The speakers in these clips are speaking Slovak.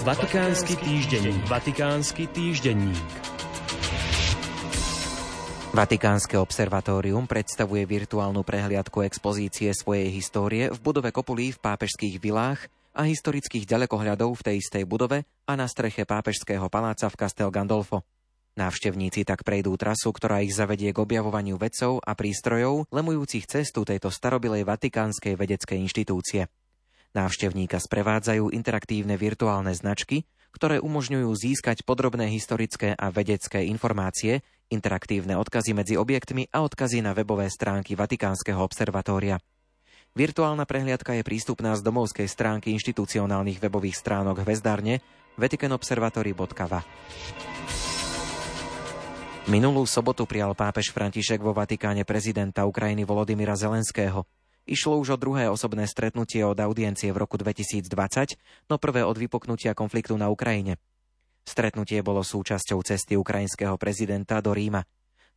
Vatikánsky týždenník. Vatikánsky týždenník. Vatikánske observatórium predstavuje virtuálnu prehliadku expozície svojej histórie v budove Kopulí v pápežských vilách a historických ďalekohľadov v tej istej budove a na streche pápežského paláca v Castel Gandolfo. Návštevníci tak prejdú trasu, ktorá ich zavedie k objavovaniu vedcov a prístrojov, lemujúcich cestu tejto starobilej vatikánskej vedeckej inštitúcie. Návštevníka sprevádzajú interaktívne virtuálne značky, ktoré umožňujú získať podrobné historické a vedecké informácie, interaktívne odkazy medzi objektmi a odkazy na webové stránky Vatikánskeho observatória. Virtuálna prehliadka je prístupná z domovskej stránky inštitucionálnych webových stránok hvezdárne vaticanobservatory.va. Minulú sobotu prijal pápež František vo Vatikáne prezidenta Ukrajiny Volodymyra Zelenského. Išlo už o druhé osobné stretnutie od audiencie v roku 2020, no prvé od vypoknutia konfliktu na Ukrajine. Stretnutie bolo súčasťou cesty ukrajinského prezidenta do Ríma.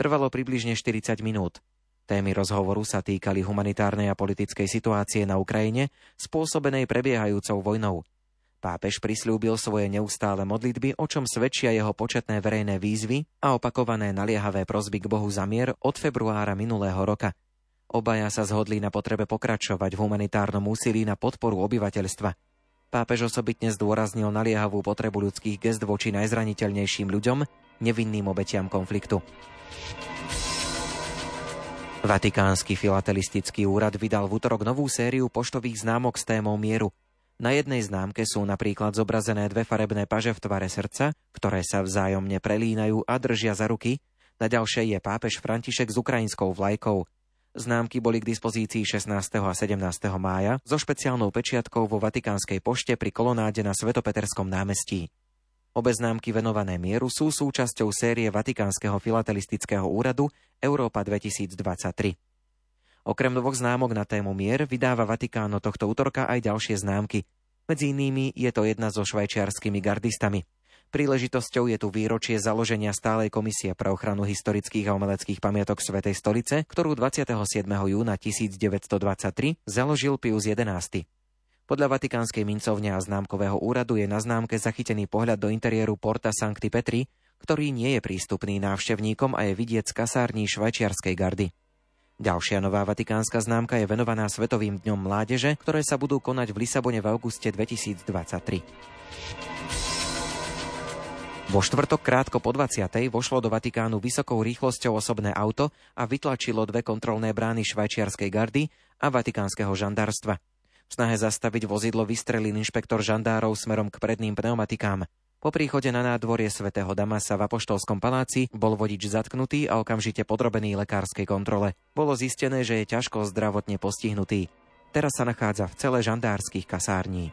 Trvalo približne 40 minút. Témy rozhovoru sa týkali humanitárnej a politickej situácie na Ukrajine, spôsobenej prebiehajúcou vojnou. Pápež prislúbil svoje neustále modlitby, o čom svedčia jeho početné verejné výzvy a opakované naliehavé prosby k Bohu za mier od februára minulého roka. Obaja sa zhodli na potrebe pokračovať v humanitárnom úsilí na podporu obyvateľstva. Pápež osobitne zdôraznil naliehavú potrebu ľudských gest voči najzraniteľnejším ľuďom, nevinným obetiam konfliktu. Vatikánsky filatelistický úrad vydal v útorok novú sériu poštových známok s témou mieru – na jednej známke sú napríklad zobrazené dve farebné paže v tvare srdca, ktoré sa vzájomne prelínajú a držia za ruky. Na ďalšej je pápež František s ukrajinskou vlajkou. Známky boli k dispozícii 16. a 17. mája so špeciálnou pečiatkou vo Vatikánskej pošte pri kolonáde na Svetopeterskom námestí. Obe známky venované mieru sú súčasťou série Vatikánskeho filatelistického úradu Európa 2023. Okrem dvoch známok na tému mier vydáva Vatikáno tohto útorka aj ďalšie známky. Medzi inými je to jedna so švajčiarskými gardistami. Príležitosťou je tu výročie založenia stálej komisie pre ochranu historických a umeleckých pamiatok Svetej stolice, ktorú 27. júna 1923 založil Pius XI. Podľa Vatikánskej mincovne a známkového úradu je na známke zachytený pohľad do interiéru Porta Sancti Petri, ktorý nie je prístupný návštevníkom a je vidieť z kasární švajčiarskej gardy. Ďalšia nová vatikánska známka je venovaná Svetovým dňom mládeže, ktoré sa budú konať v Lisabone v auguste 2023. Vo štvrtok krátko po 20. vošlo do Vatikánu vysokou rýchlosťou osobné auto a vytlačilo dve kontrolné brány švajčiarskej gardy a vatikánskeho žandárstva. V snahe zastaviť vozidlo vystrelil inšpektor žandárov smerom k predným pneumatikám. Po príchode na nádvorie svätého Damasa v Apoštolskom paláci bol vodič zatknutý a okamžite podrobený lekárskej kontrole. Bolo zistené, že je ťažko zdravotne postihnutý. Teraz sa nachádza v cele žandárskych kasární.